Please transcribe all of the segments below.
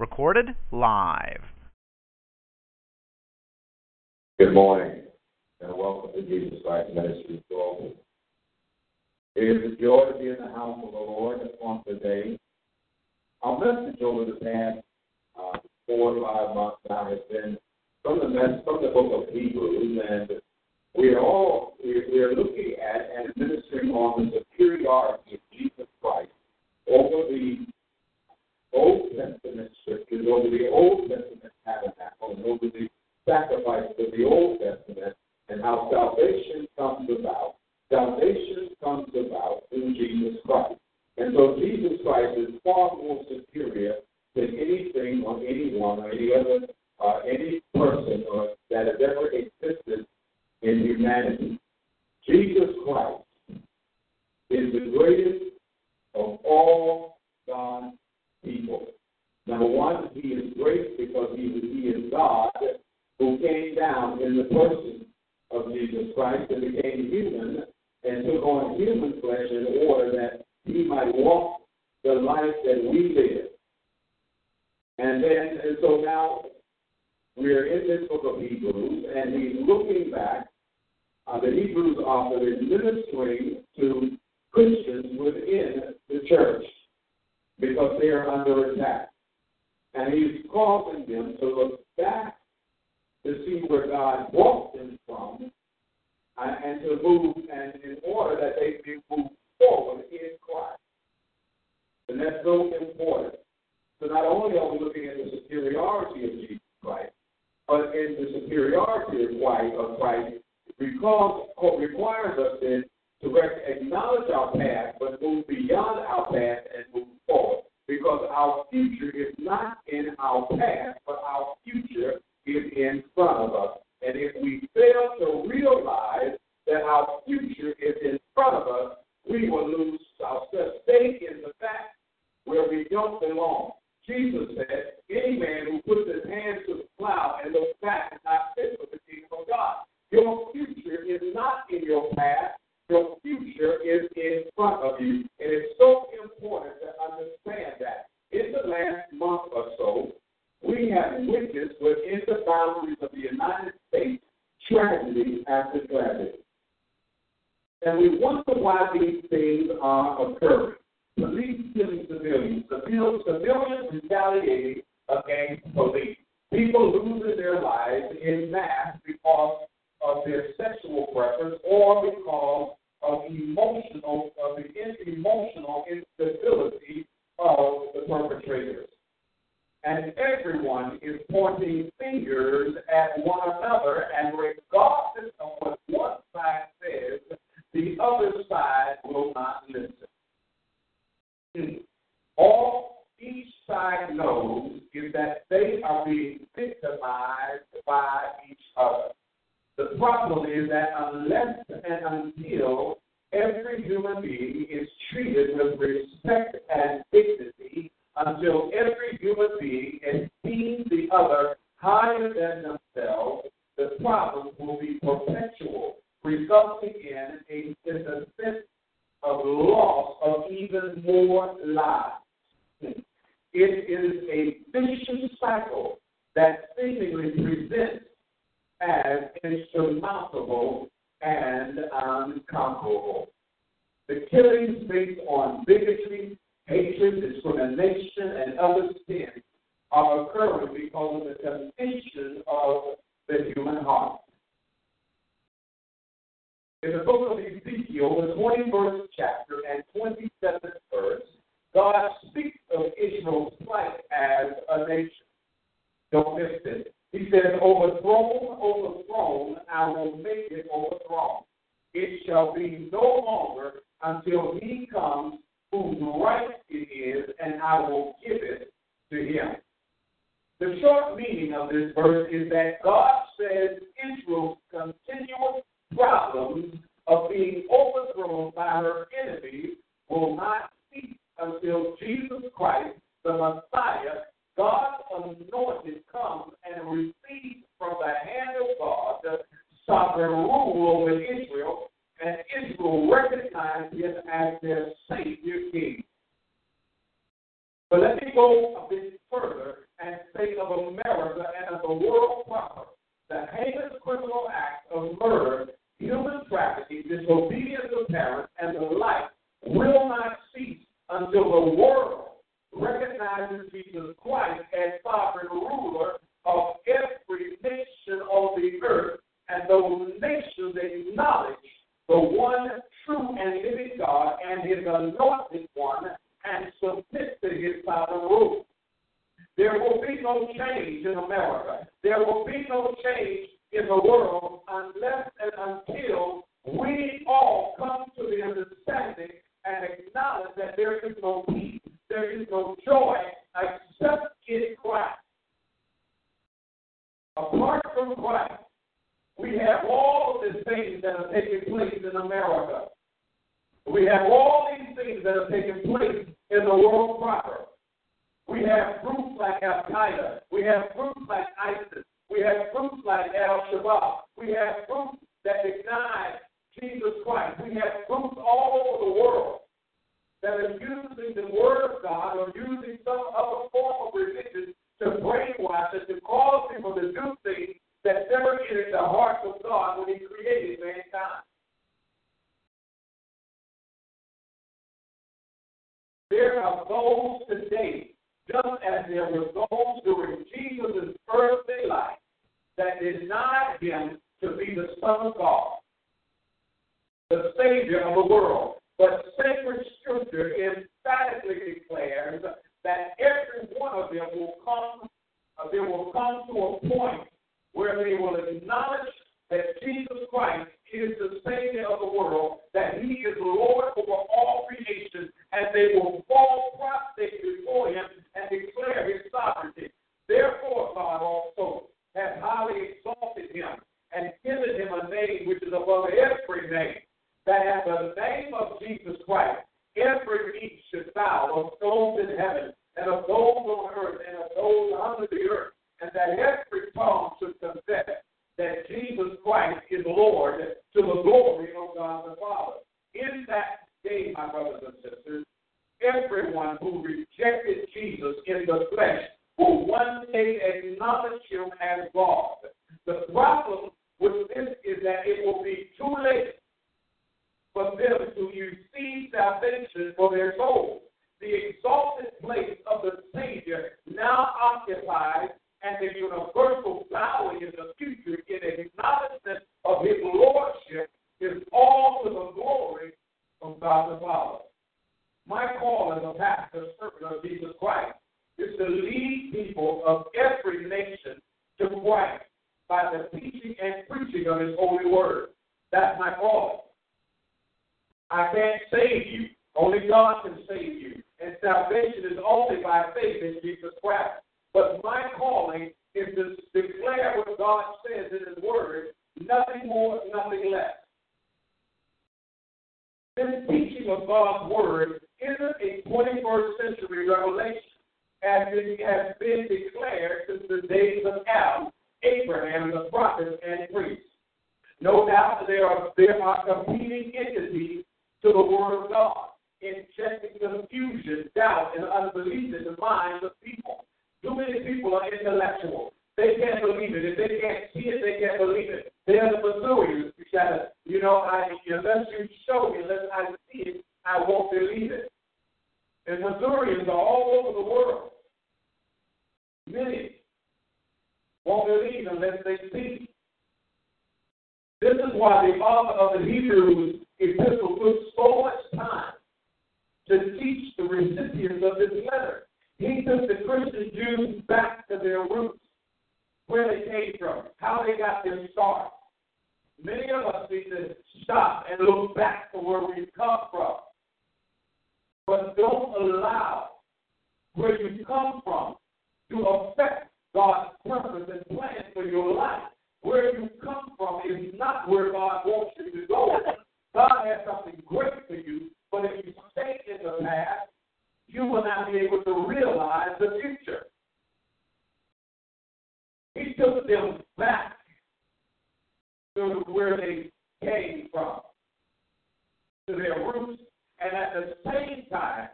Recorded live. Good morning, and welcome to Jesus Christ Ministries Global. It is a joy to be in the house of the Lord on today. Our message over the past uh, four or five months now has been from the from the book of Hebrews, and we are all we, we are looking at and administering on the superiority of Jesus Christ over the Old Testament scriptures, over the Old Testament tabernacle, and over the sacrifices of the Old Testament, and how salvation comes about. Salvation comes about through Jesus Christ. And so Jesus Christ is far more superior than anything or anyone or any other uh, any person or that has ever existed in humanity. Jesus Christ is the greatest of all God's people. Number one, he is great because he, he is God who came down in the person of Jesus Christ and became human and took on human flesh in order that he might walk the life that we live. And then, and so now we're in this book of Hebrews, and he's looking back. Uh, the Hebrews author is ministering to Christians within the church because they are under attack. And he's causing them to look back to see where God brought them from uh, and to move and in order that they be moved forward in Christ. And that's so important. So not only are we looking at the superiority of Jesus Christ, but in the superiority of Christ, because requires us then to acknowledge our past, but move beyond our past and move. Because our future is not in our past, but our future is in front of us. And if we fail to realize that our future is in front of us, we will lose ourselves. Stay in the fact where we don't belong. Jesus said, any man who puts his hands to the plow and looks back is not fit for the kingdom of God. Your future is not in your past. Your future is in front of you. And it's so important to understand that. In the last month or so, we have witnessed boundaries of the United States tragedy after tragedy. And we wonder why these things are occurring. Police killing civilians, civilians retaliating against police, people losing their lives in mass because of their sexual preference or because of emotional of the emotional instability of the perpetrators. And everyone is pointing fingers at one another, and regardless of what one side says, the other side will not listen. All each side knows is that they are being victimized by each other. The problem is that unless and until every human being is treated with respect and dignity, until every human being esteems the other higher than themselves, the problem will be perpetual, resulting in a, in a sense of loss of even more lives. It is a vicious cycle that seemingly presents as insurmountable and unconquerable. The killings based on bigotry, hatred, and other sins are occurring because of the temptation of the human heart. In the book of Ezekiel, the 21st chapter and 27th verse, God speaks of Israel's plight as a nation. Don't miss this. He says, Overthrown, overthrown, I will make it overthrown. It shall be no longer until he comes whose right it is, and I will give it to him. The short meaning of this verse is that God says Israel's continual problems of being overthrown by her enemies will not cease until Jesus Christ, the Messiah, God's anointed, comes and receives from the hand of God the sovereign rule over Israel, and Israel recognizes him as their Savior King. But let me go a bit further and say of America and of the world proper. The heinous criminal act of murder, human trafficking, disobedience of parents, and the like will not cease until the world recognizes Jesus Christ as sovereign ruler of every nation on the earth, and those nations acknowledge the one true and living God and his anointed one and submit to his sovereign rule. There will be no change in America. There will be no change in the world unless and until we all come to the understanding and acknowledge that there is no peace, there is no joy except in Christ. Apart from Christ, we have all of these things that are taking place in America. We have all these things that are taking place in the world proper. We have groups like Al Qaeda. We have groups like ISIS. We have groups like Al Shabaab. We have groups that deny Jesus Christ. We have groups all over the world that are using the Word of God or using some other form of religion to brainwash us, to cause people to do things that never entered the heart of God when He created mankind. Those today, just as there were those during Jesus' earthly life, that denied him to be the Son of God, the Savior of the world. But sacred scripture emphatically declares that every one of them will come, uh, they will come to a point where they will acknowledge that Jesus Christ is the Savior of the world, that He is Lord over all creation, and they will fall prostrate before Him and declare His sovereignty. Therefore, God also has highly exalted Him and given Him a name which is above every name, that at the name of Jesus Christ, every knee should bow of those in heaven and of those on earth and of those under the earth, and that every tongue should confess that Jesus Christ is Lord to the glory of God the Father. In that day, my brothers and sisters, everyone who rejected Jesus in the flesh will one day acknowledge him as God. The problem with this is that it will be too late for them to receive salvation for their souls. The exalted place of the Savior now occupies and the universal bowing in the future in acknowledgement of his lordship is all to the glory of God the Father. My call as a pastor, servant of Jesus Christ, is to lead people of every nation to Christ by the teaching and preaching of his holy word. That's my call. I can't save you. Only God can save you. And salvation is only by faith in Jesus Christ. But my calling is to declare what God says in His Word, nothing more, nothing less. This teaching of God's Word isn't a 21st century revelation, as it has been declared since the days of Adam, Abraham, the prophets, and priests. No doubt there are there are competing entities to the Word of God, injecting confusion, doubt, and unbelief in the minds of people. Too many people are intellectual. They can't believe it. If they can't see it, they can't believe it. They're the. You gotta, you know, I, unless you show me, unless I see it, I won't believe it. And Missourians are all over the world. Many won't believe unless they see. This is why the author of the Hebrews epistle took so much time to teach the recipients of this letter. He took the Christian Jews back to their roots, where they came from, how they got their start. many of us need to stop and look back to where we've come from. But don't allow where you come from to affect God's purpose and plan for your life. Where you come from is not where God wants you to go. God has something great for you, but if you stay in the past, you will not be able to realize the future. He took them back to where they came from, to their roots, and at the same time,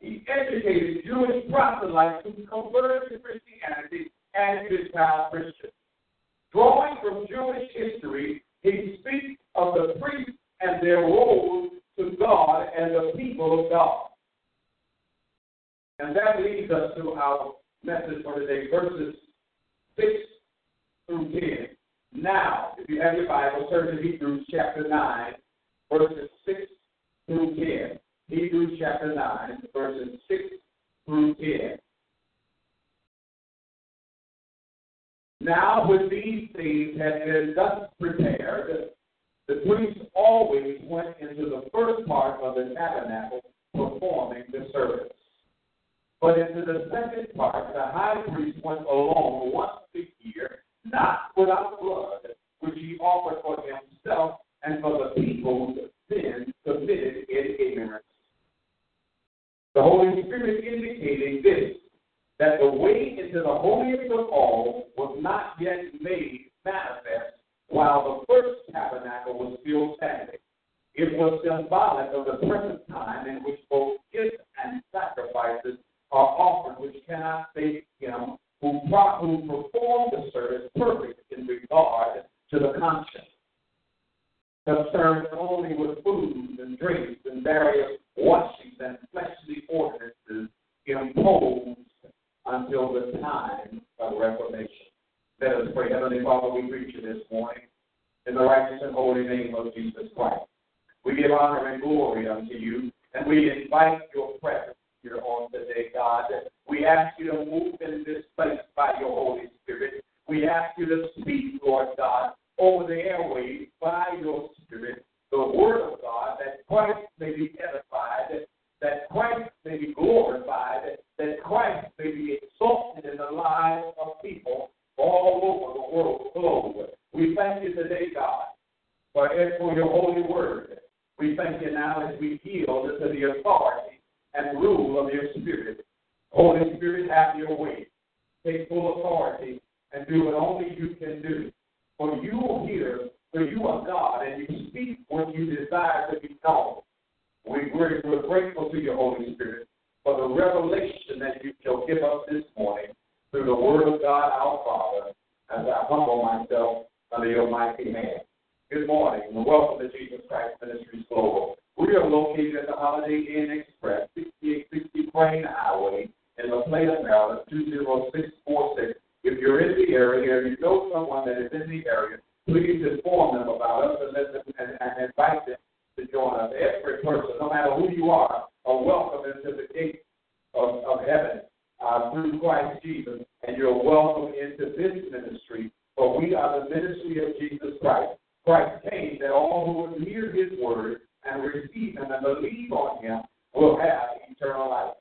he educated Jewish proselytes who converted to Christianity and Gentile Christians. Drawing from Jewish history, he speaks of the priests and their role to God and the people of God. And that leads us to our message for today, verses 6 through 10. Now, if you have your Bible, turn to Hebrews chapter 9, verses 6 through 10. Hebrews chapter 9, verses 6 through 10. Now, when these things had been thus prepared, the priests always went into the first part of the tabernacle performing the service. But into the second part, the high priest went alone once a year, not without blood, which he offered for himself and for the people's sins committed in ignorance. The Holy Spirit indicating this, that the way into the holiest of all was not yet made manifest while the first tabernacle was still standing. It was symbolic of the present time in which both gifts and sacrifices are offered, which cannot make him who, who performed the service perfect in regard to the conscience. Concerned only with foods and drinks and various washings and fleshly ordinances imposed until the time of Reformation. Let us pray. Heavenly Father, we preach you this morning in the righteous and holy name of Jesus Christ. We give honor and glory unto you, and we invite your presence here on today, God. We ask you to move in this place by your Holy Spirit. We ask you to speak, Lord God, over the airways by your Spirit, the Word of God, that Christ may be edified, that Christ may be glorified, that Christ may be exalted in the lives of people all over the world globe. We thank you today, God, for, for your holy word. We thank you now as we yield to the authority and rule of your Spirit. Holy Spirit, have your way. Take full authority and do what only you can do. For you will hear, for you are God, and you speak what you desire to be known. We, we're, we're grateful to your Holy Spirit for the revelation that you shall give us this morning through the Word of God, our Father, as I humble myself under your mighty hand. Good morning, and welcome to Jesus Christ Ministries Global. We are located at the Holiday Inn Express, 6860 Crain Highway, in La Plata, Maryland, 20646. If you're in the area, or you know someone that is in the area, please inform them about us and, let them, and, and invite them to join us. Every person, no matter who you are, are welcome into the gate of, of heaven uh, through Christ Jesus, and you're welcome into this ministry. For we are the ministry of Jesus Christ. Christ came that all who would hear his word and receive him and believe on him will have eternal life.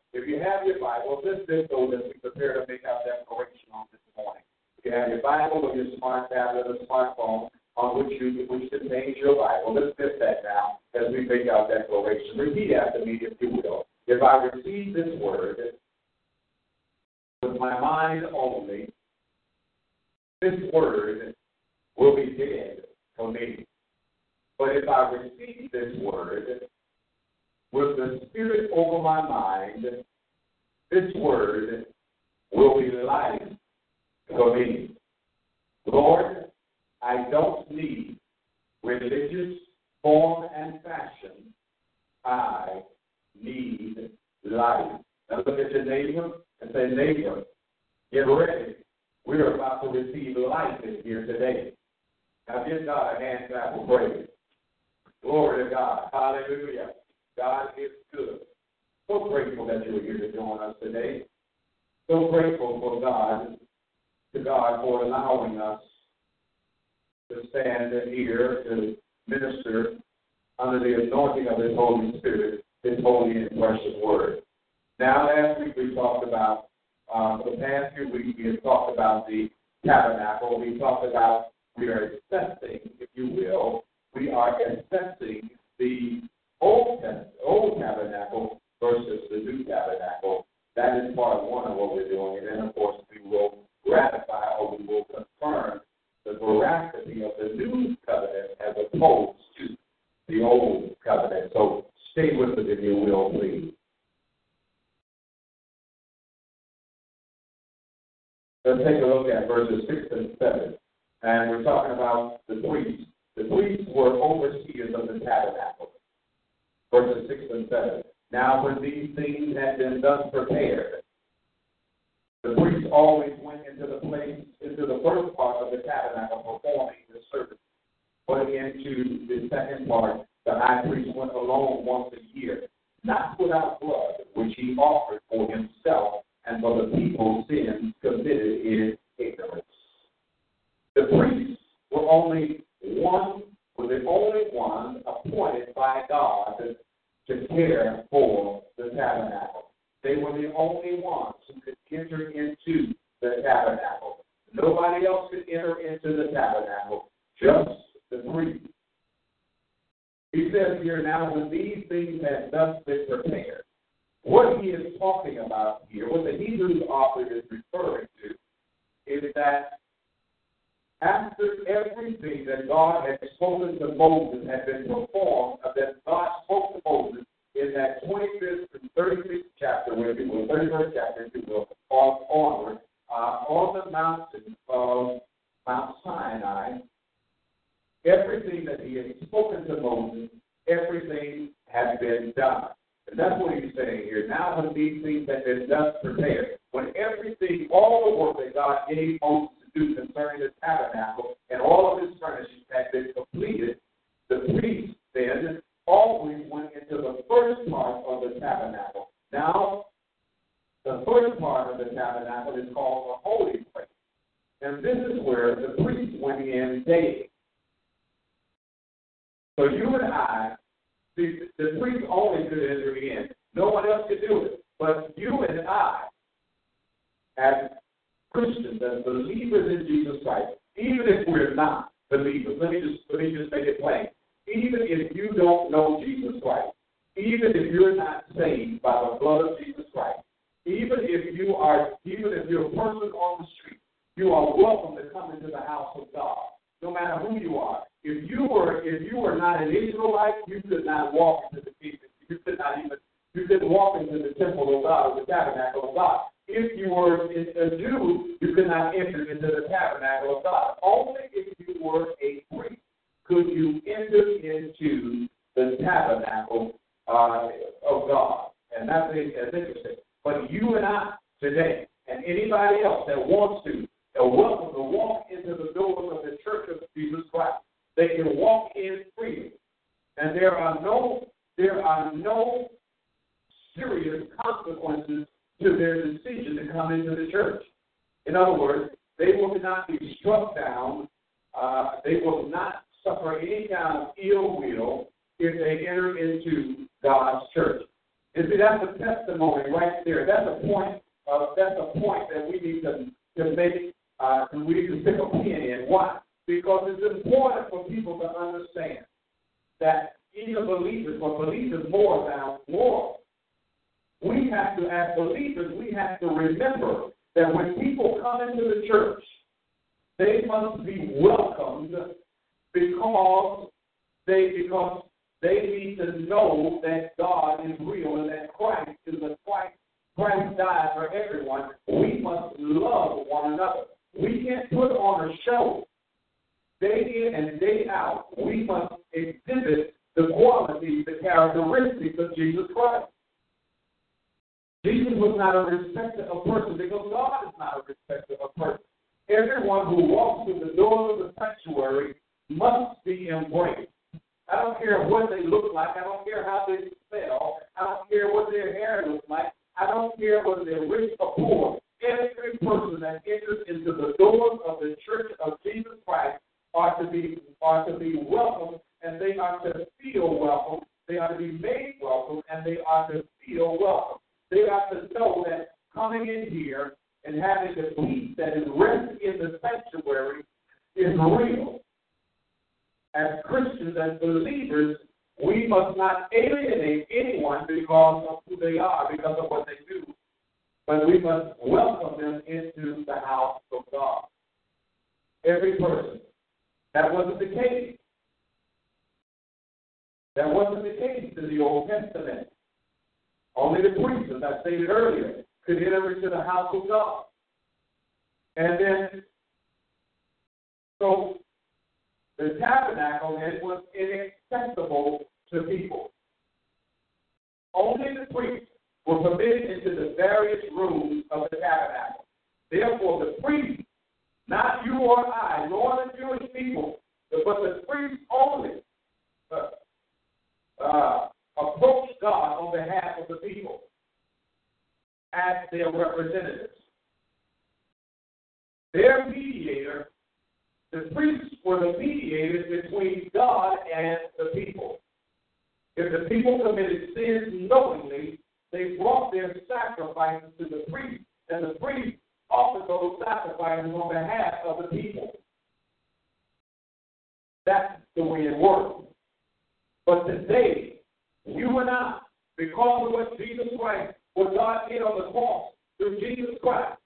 The high priest went alone once a year, not without blood, which he offered for himself and for the people's sins uh, of God. And that's, as interesting. But you and I today, and anybody else that wants to, are welcome to walk into the doors of the Church of Jesus Christ. They can walk in freely. And there are no there are no serious consequences to their decision to come into the church. In other words, they will not be struck down. Uh, they will not suffer any kind of ill will if they enter into God's church. You see, that's a testimony right there. That's a point. Of, that's a point that we need to, to make. Uh, we need to pick a pin in. Why? Because it's important for people to understand that even believers, but believers more now, more. We have to, as believers, we have to remember that when people come into the church, they must be welcomed because they because they need to know that God is real and that Christ is the Christ. Christ died for everyone. We must love one another. We can't put on a show day in and day out. We must exhibit the qualities, the characteristics of Jesus Christ. Jesus was not a respecter of person because God is not a respecter of person. Everyone who walks through the door of the sanctuary must be embraced. I don't care what they look like. I don't care how they smell. I don't care what their hair looks like. I don't care whether they're rich or poor. Every person that enters into the doors of the Church of Jesus Christ are to be are to be welcome, and they are to feel welcome. They are to be made welcome, and they are to feel welcome. They are to know that coming in here and having the peace that is resting in the sanctuary is real. As Christians, as believers, we must not alienate anyone because of who they are, because of what they do, but we must welcome them into the house of God. Every person. That wasn't the case. That wasn't the case in the Old Testament. Only the priests, as I stated earlier, could enter into the house of God. And then, so the tabernacle then was inaccessible to people. Only the priests were permitted into the various rooms of the tabernacle. Therefore, the priests, not you or I, nor the Jewish people, but the priests only, uh, uh, approached God on behalf of the people as their representatives. Their mediator, the priests were the mediators between God and the people. If the people committed sins knowingly, they brought their sacrifices to the priest, and the priest offered those sacrifices on behalf of the people. That's the way it worked. But today, you and I, because of what Jesus Christ, what God did on the cross through Jesus Christ,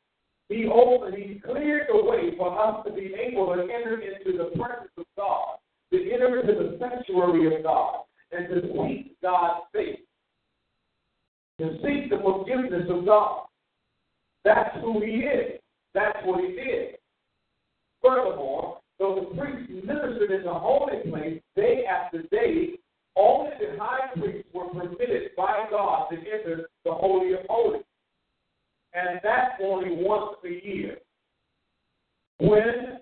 He opened, He cleared the way for us to be able to enter into the presence of God, to enter into the sanctuary of God, and to seek God's face, to seek the forgiveness of God. That's who He is. That's what He did. Furthermore, though the priests ministered in the holy place day after day, only the high priests were permitted by God to enter the Holy of Holies. And that's only once a year. When,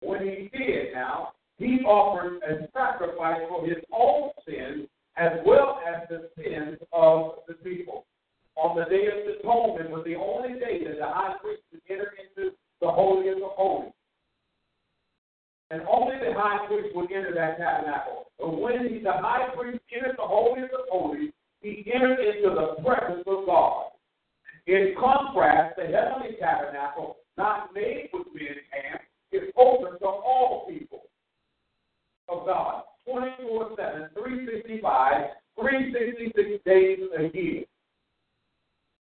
when he did now, he offered a sacrifice for his own sins as well as the sins of the people. On the day of atonement was the only day that the high priest could enter into the Holy of the Holies and only the high priest would enter that tabernacle. But when he, the high priest entered the Holy of the Holies, he entered into the presence of God. In contrast, the heavenly tabernacle, not made with men's hands, is open to all people of God, 24 7, 365, 366 days a year.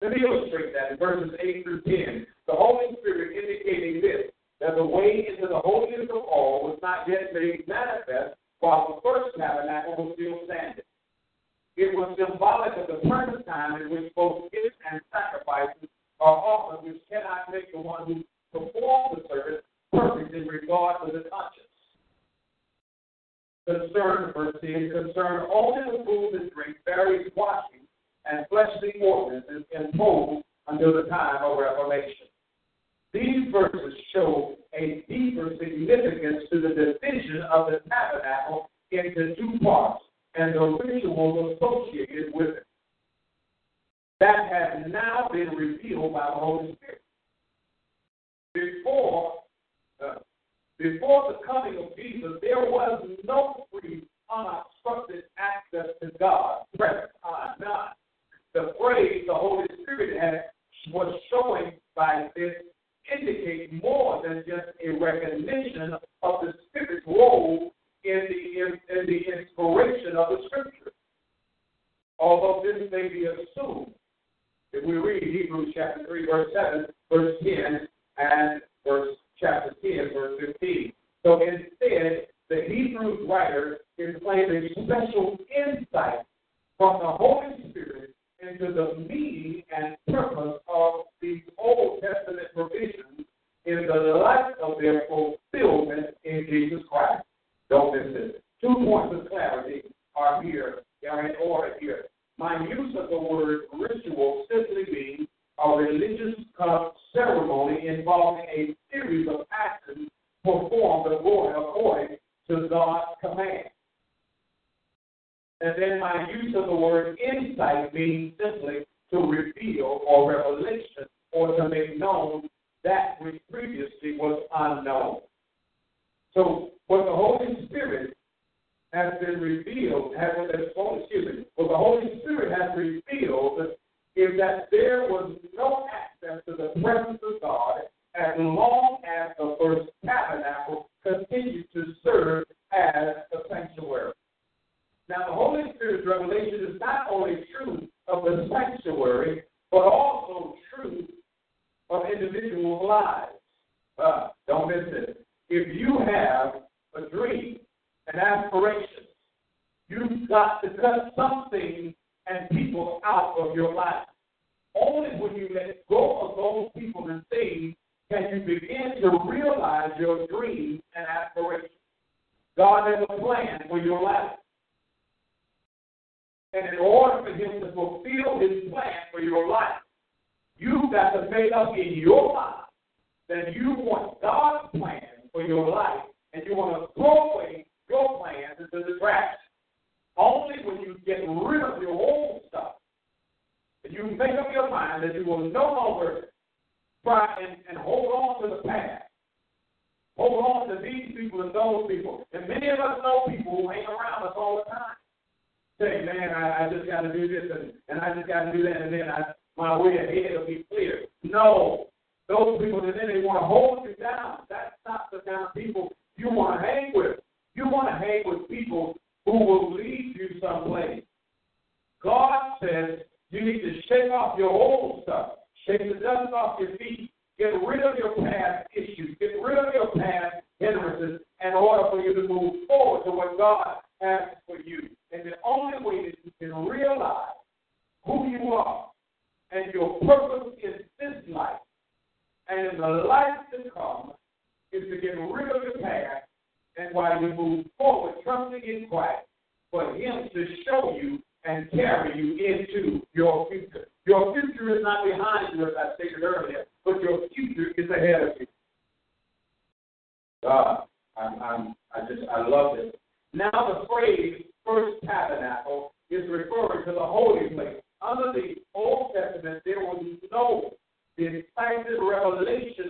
Let me illustrate that in verses 8 through 10. The Holy Spirit indicating this that the way into the holiest of all was not yet made manifest while the first tabernacle was still standing. It was symbolic of the present time in which both gifts and sacrifices are offered, which cannot make the one who performs the service perfect in regard to the conscience. Concern, verse 10, concern only the food and drink, various washing, and fleshly ordinances imposed until the time of Reformation. These verses show a deeper significance to the division of the tabernacle into two parts and the rituals associated with it. That have now been revealed by the Holy Spirit. Before, uh, before the coming of Jesus, there was no free, unobstructed access to God, God. The phrase the Holy Spirit had was showing by this indicate more than just a recognition of the Spirit's role in the, in, in the inspiration of the Scripture. Although this may be assumed, if we read Hebrews chapter 3, verse 7, verse 10, and verse chapter 10, verse 15. So instead, the Hebrews writer is claiming special insight from the Holy Spirit into the meaning and purpose of these Old Testament provisions in the light of their fulfillment in Jesus Christ. Don't miss it. Two points of clarity are here, they are in order here. My use of the word ritual simply means a religious ceremony involving a series of actions performed according to God's command. And then my use of the word insight means simply to reveal or revelation or to make known that which previously was unknown. So what the Holy Spirit has been revealed, has, oh, excuse me, what the Holy Spirit has revealed is that there was no access to the presence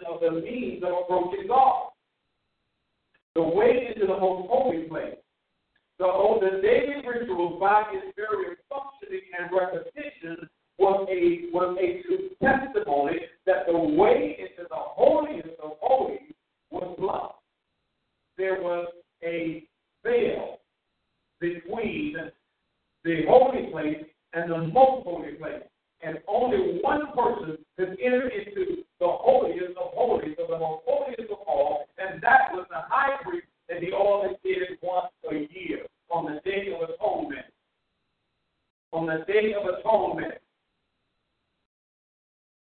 of the means of approaching God. The way into the holy place. So the daily ritual, by its very functioning and repetition, was a was a testimony that the way into the holiest of holies was blood. There was a veil between the holy place and the most holy place. And only one person could enter into the holiest of holies, of the most holiest of all, and that was the high priest, and he only did once a year on the day of atonement. On the day of atonement.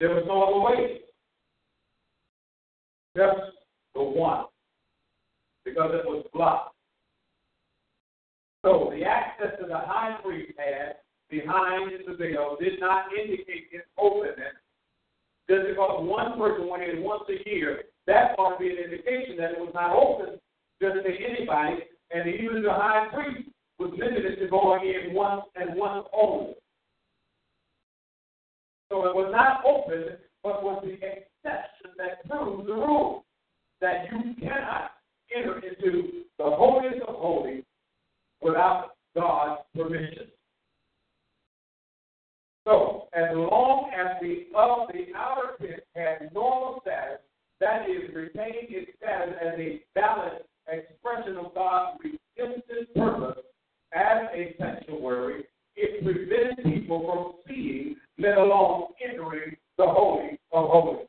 There was no other way. Just the one. Because it was blocked. So the access to the high priest had behind the veil did not indicate its openness. Just because one person went in once a year, that ought be an indication that it was not open just to anybody, and even the high priest was limited to going in once and once only. So it was not open, but was the exception that proves the rule that you cannot enter into the holiest of holies without God's permission. So, as long as the of the outer pit had normal status, that is, retained its status as a valid expression of God's redemptive purpose as a sanctuary, it prevented people from seeing, let alone entering the Holy of Holies.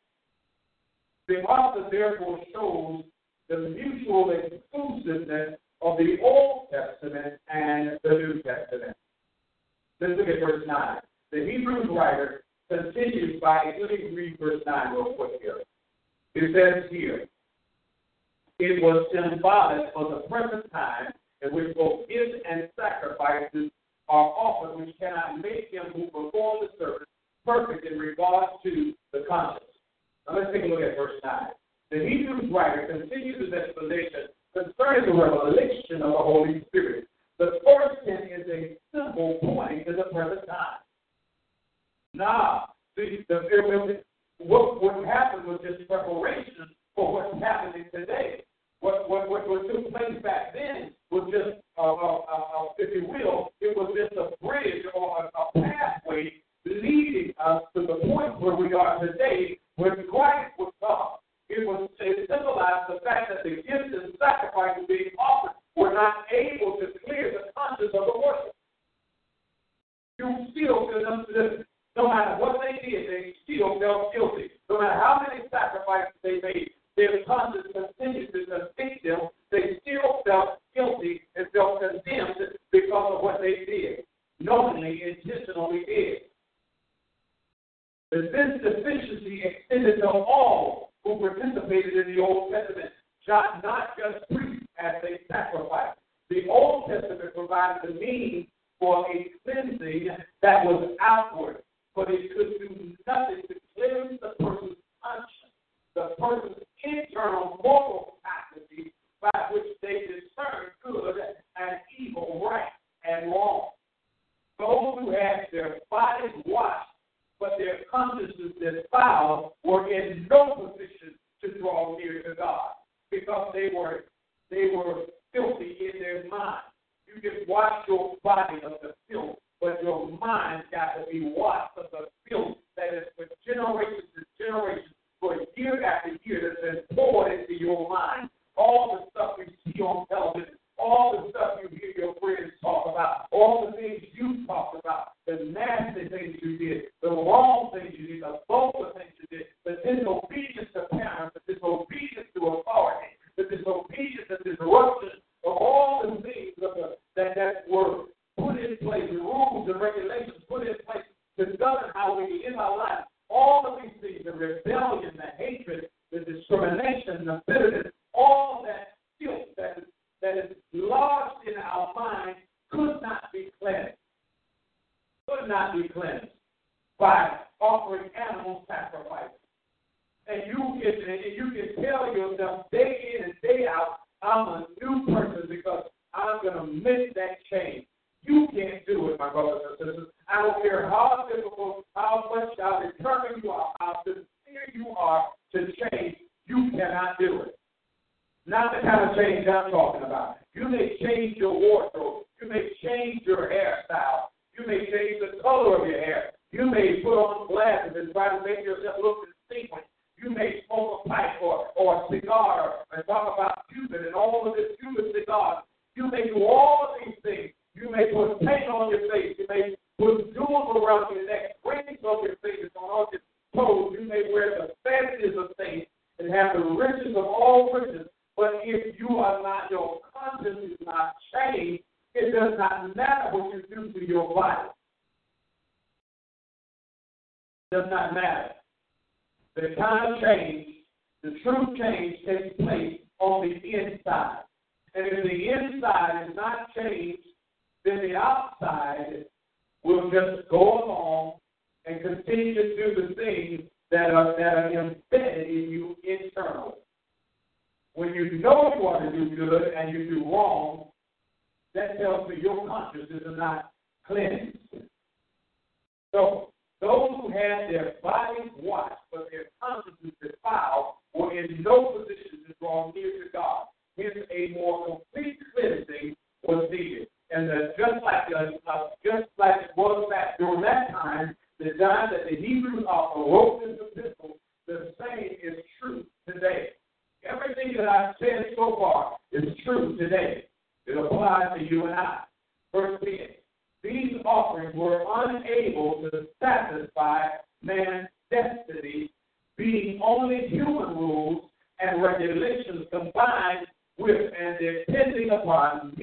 The author therefore shows the mutual exclusiveness of the Old Testament and the New Testament. Let's look at verse 9 the Hebrews writer continues by, let me read verse 9 real quick here. It says here, it was symbolic of the present time in which both gifts and sacrifices are offered, which cannot make him who performs the service perfect in regard to the conscience. Now let's take a look at verse 9. The Hebrews writer continues his explanation concerning the revelation of the Holy Spirit. The first thing is a simple point in the present time. Nah, see, the, it, what what happened was just preparation for what's happening today. What, what, what, what took place back then was just, uh, uh, uh, if you will, it was just a bridge or a, a pathway leading us to the point where we are today, when Christ was come. It was it symbolized the fact that the gifts and sacrifices being offered were not able to clear the conscience of the worship. You still, no matter what they did, they still felt guilty. No matter how many sacrifices they made, their conscience continued to convict them. They still felt guilty and felt condemned because of what they did, knowingly, intentionally did. This deficiency extended to all who participated in the Old Testament, not, not just priests as they sacrificed. The Old Testament provided the means for a cleansing that was outward, but it could do nothing to cleanse the person's conscience, the person's internal moral faculty by which they discern good and evil, right and wrong. Those who had their bodies washed but their consciences defiled were in no position to draw near to God because they were they were filthy in their mind. You can wash your body of the filth, but your mind's got to be washed of the filth that is for generations and generations, for year after year that's been poured into your mind. All the stuff you see on television, all the stuff you hear your friends talk about, all the things you talked about, the nasty things you did, the wrong things you did, the vulgar things you did, the disobedience to parents, the disobedience to authority, the disobedience and disruption of all the things of the, that, that were put in place, the rules and regulations put in place to govern how we live our lives. All of these things, the rebellion, the hatred, the discrimination, the bitterness, all that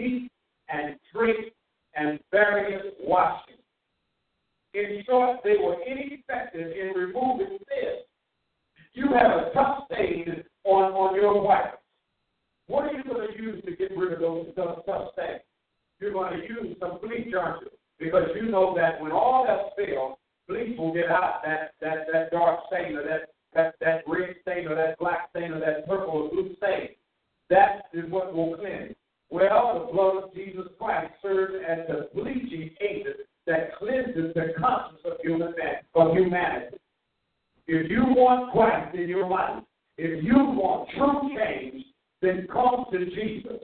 meat and drink and various washings. In short, they were ineffective in removing sin. You have a tough stain on, on your wife. What are you going to use to get rid of those tough, tough stains? You're going to use some bleach, aren't you? Because you know that when all else fails, bleach will get out that, that, that dark stain or that, that, that red stain or that black stain or that purple or blue stain. That is what will cleanse. Well, the blood of Jesus Christ serves as the bleaching agent that cleanses the conscience of humanity. If you want Christ in your life, if you want true change, then come to Jesus,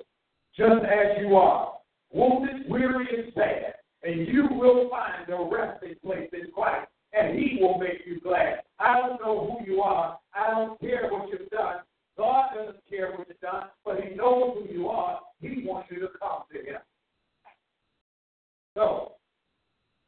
just as you are, wounded, weary, and sad, and you will find a resting place in Christ, and He will make you glad. I don't know who you are. I don't care what you've done. God doesn't care what you've done, but He knows who you are. He wants you to come to Him. So,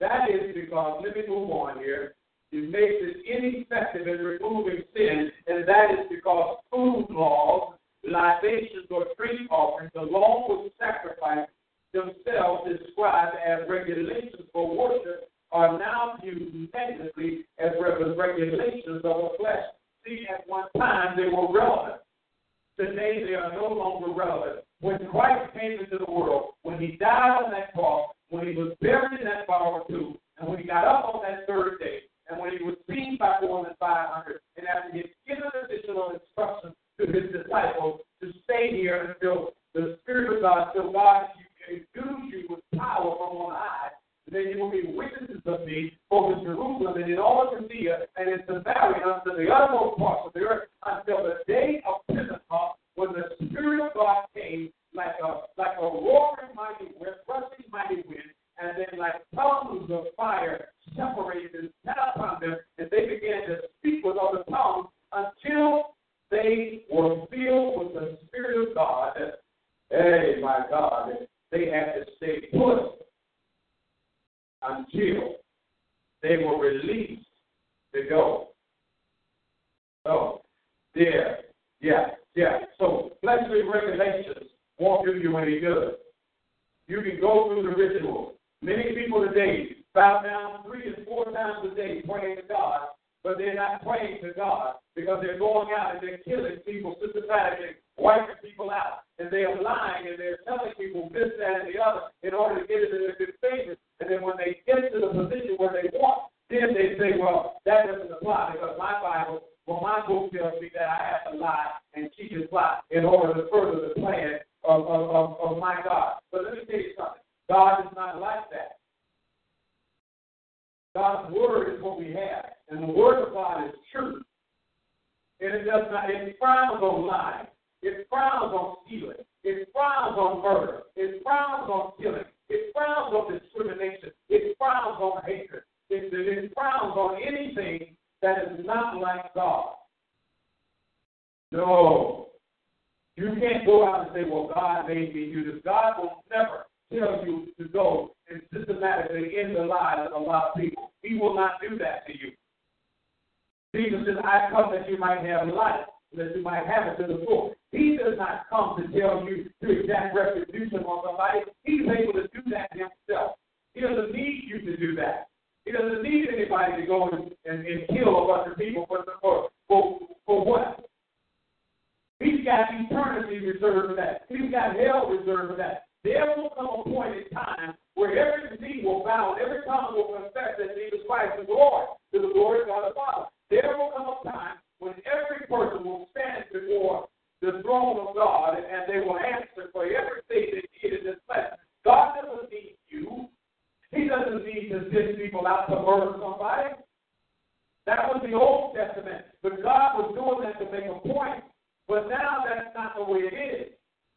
that is because, let me move on here. It makes it ineffective in removing sin, and that is because food laws, libations, or drink offerings, along with sacrifice, themselves described as regulations for worship, are now viewed negatively as regulations of the flesh. See, at one time they were relevant. Today they are no longer relevant. When Christ came into the world, when he died on that cross, when he was buried in that borrowed tomb, and when he got up on that third day, and when he was seen by more than 500, and after he had given additional instructions to his disciples to stay here until the Spirit of God, until God endues you with power from on high, then you will be witnesses of me, both in Jerusalem and in all of Judea and in Samaria, unto the uttermost parts of the earth, until the day of Pentecost, when the Spirit of God came like a like a roaring mighty wind, rushing mighty wind, and then like tongues of fire separated and set upon them, and they began to speak with other tongues until they were filled with the Spirit of God. Hey, my God, they had to stay put until they were released to go. So, there, yeah, yeah. So, fleshly regulations won't do you any good. You can go through the rituals. Many people today bow down three and four times a day praying to God, but they're not praying to God because they're going out and they're killing people systematically, wiping people out, and they are lying and they're telling people this, that, and the other in order to get into their good favor. And then when they get to the position where they want, then they say, well, that doesn't apply because my Bible, well, my book tells me that I have to lie and cheat and plot in order to further the plan of, of, of, of my God. But let me tell you something. God is not like that. God's word is what we have, and the word of God is truth. And it does not, it frowns on lying. It frowns on stealing. It frowns on murder. It frowns on killing. It frowns on discrimination. It frowns on hatred. It, it frowns on anything that is not like God. No. You can't go out and say, well, God made me do this. God will never tell you to go and systematically end the lives of a lot of people. He will not do that to you. Jesus says, I come that you might have life, that you might have it to the full. He does not come to tell you to exact retribution on somebody. He's able to do that himself. He doesn't need you to do that. He doesn't need anybody to go and, and, and kill a bunch of people for, for, for, what? He's got eternity reserved for that. He's got hell reserved for that. There will come a point in time where every knee will bow every tongue will confess that Jesus Christ is Lord to the glory of God the Father. There will come a time when every person will stand before the throne of God and they will answer for everything they did in this flesh. God doesn't need you. He doesn't need to send people out to murder somebody. That was the Old Testament. But God was doing that to make a point. But now that's not the way it is.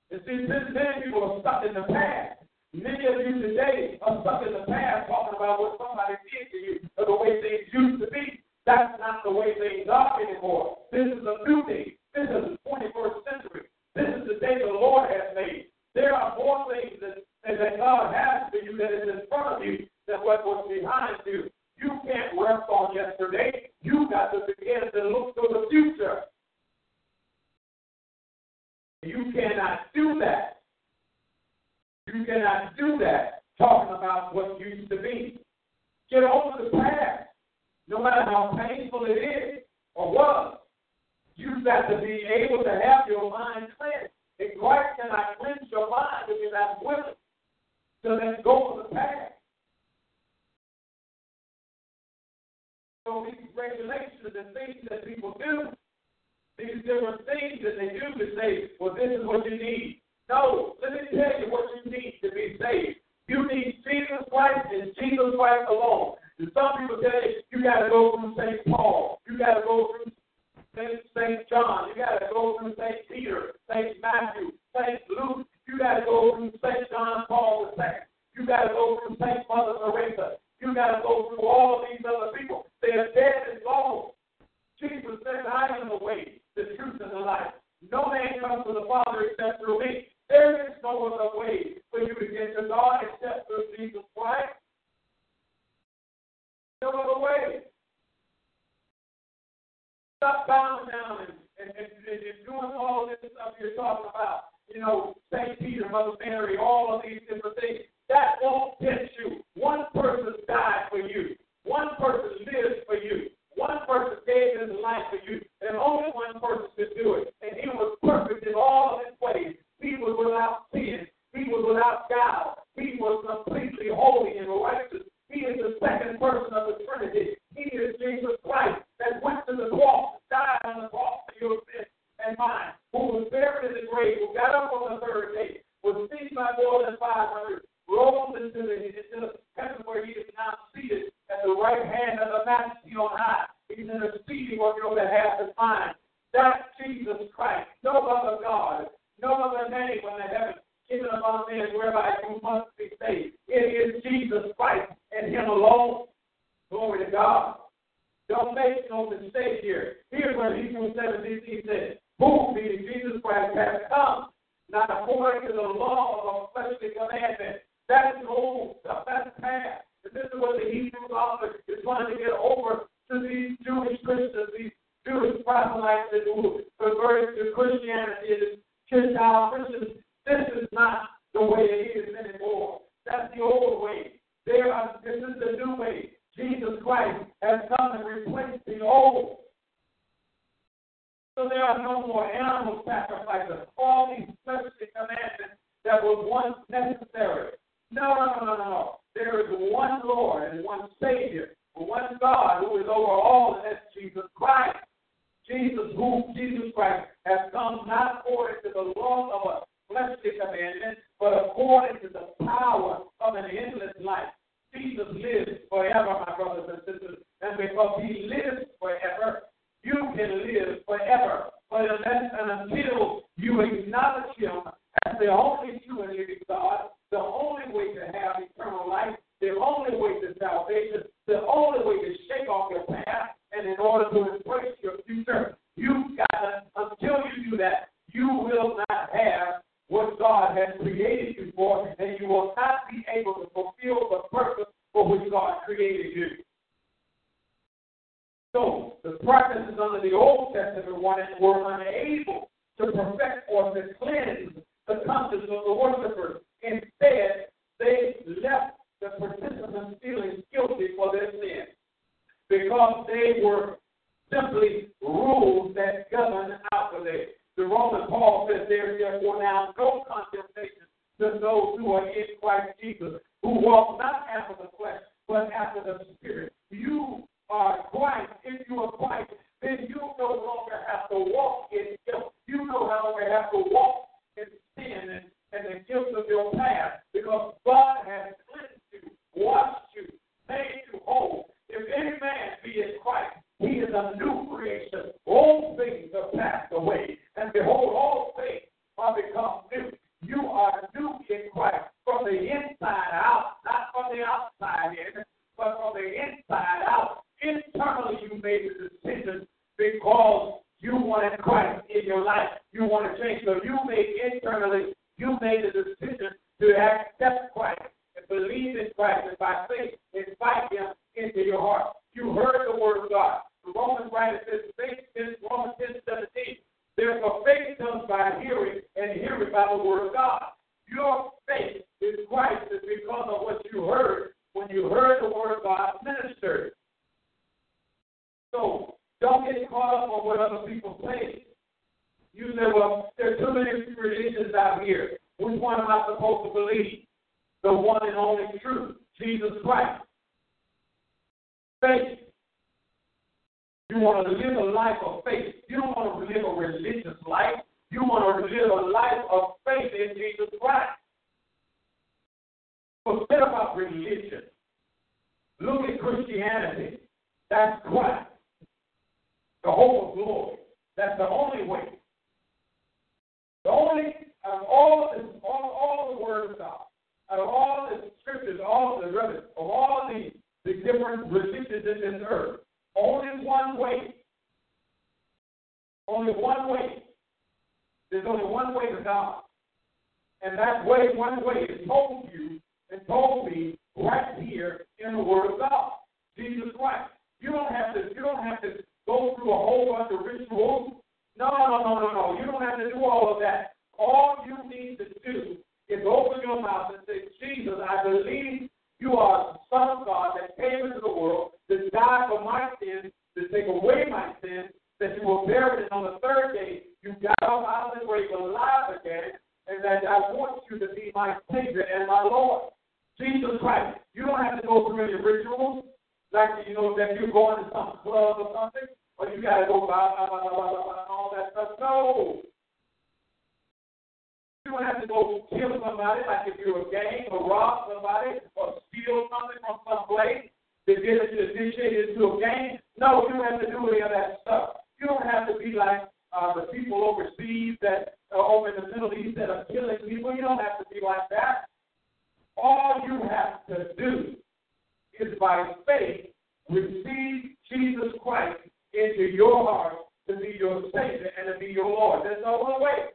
And see, since then people are stuck in the past. Many of you today are stuck in the past talking about what somebody did to you or the way things used to be. That's not the way things are anymore. majesty on high. He's interceding on your behalf and mine. That's Jesus Christ. like and on the third day you got up out of the grave alive again, and that I want you to be my Savior and my Lord. Jesus Christ. You don't have to go through any rituals, like you know that you're going to some club or something, or you got to go blah, blah, blah, blah, blah, and all that stuff. No. You don't have to go kill somebody like if you're a gang or rob somebody or steal something from some place to get it to initiate into a gang. No, you don't have to do any of that stuff. You don't have to be like uh, the people overseas that are over in the Middle East that are killing people. You don't have to be like that. All you have to do is by faith receive Jesus Christ into your heart to be your Savior and to be your Lord. There's no other way.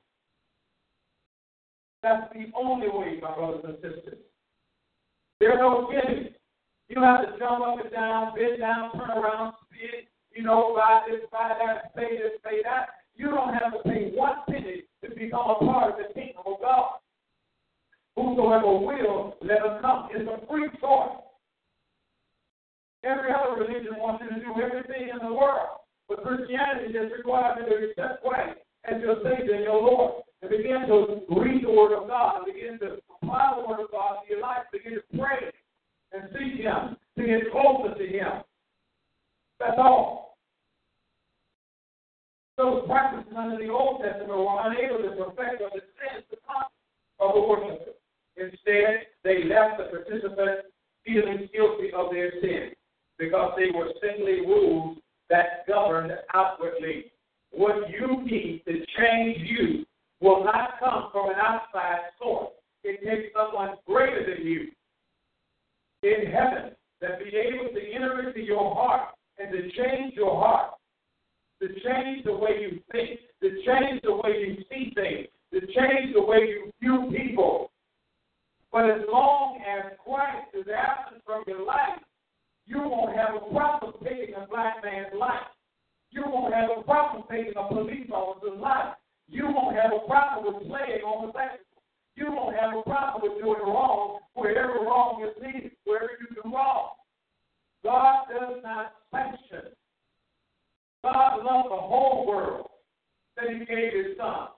That's the only way, my brothers and sisters. There's no kidding. You have to jump up and down, bend down, turn around, spit, you know, buy this, buy that, pay this, pay that. You don't have to pay one penny to become a part of the kingdom of God. Whosoever will, let him come. It's a free choice. Every other religion wants you to do everything in the world. But Christianity just requires you to accept Christ as your Savior and your Lord. And begin to read the Word of God, begin to apply the Word of God to your life, begin to pray and seek Him, to get closer to Him. That's all. Those practices under the Old Testament were unable to perfect or dispense the concept of the worshiper. Instead, they left the participants feeling guilty of their sin because they were simply rules that governed outwardly. What you need to change you will not come from an outside source. It takes someone greater than you in heaven that be able to enter into your heart and to change your heart, to change the way you think, to change the way you see things, to change the way you view people. But as long as Christ is absent from your life, you won't have a problem taking a black man's life. You won't have a problem taking a police officer's life. You won't have a problem with playing on the back. You won't have a problem with doing wrong wherever wrong is needed, wherever you do wrong. God does not sanction. God loved the whole world that He gave His Son.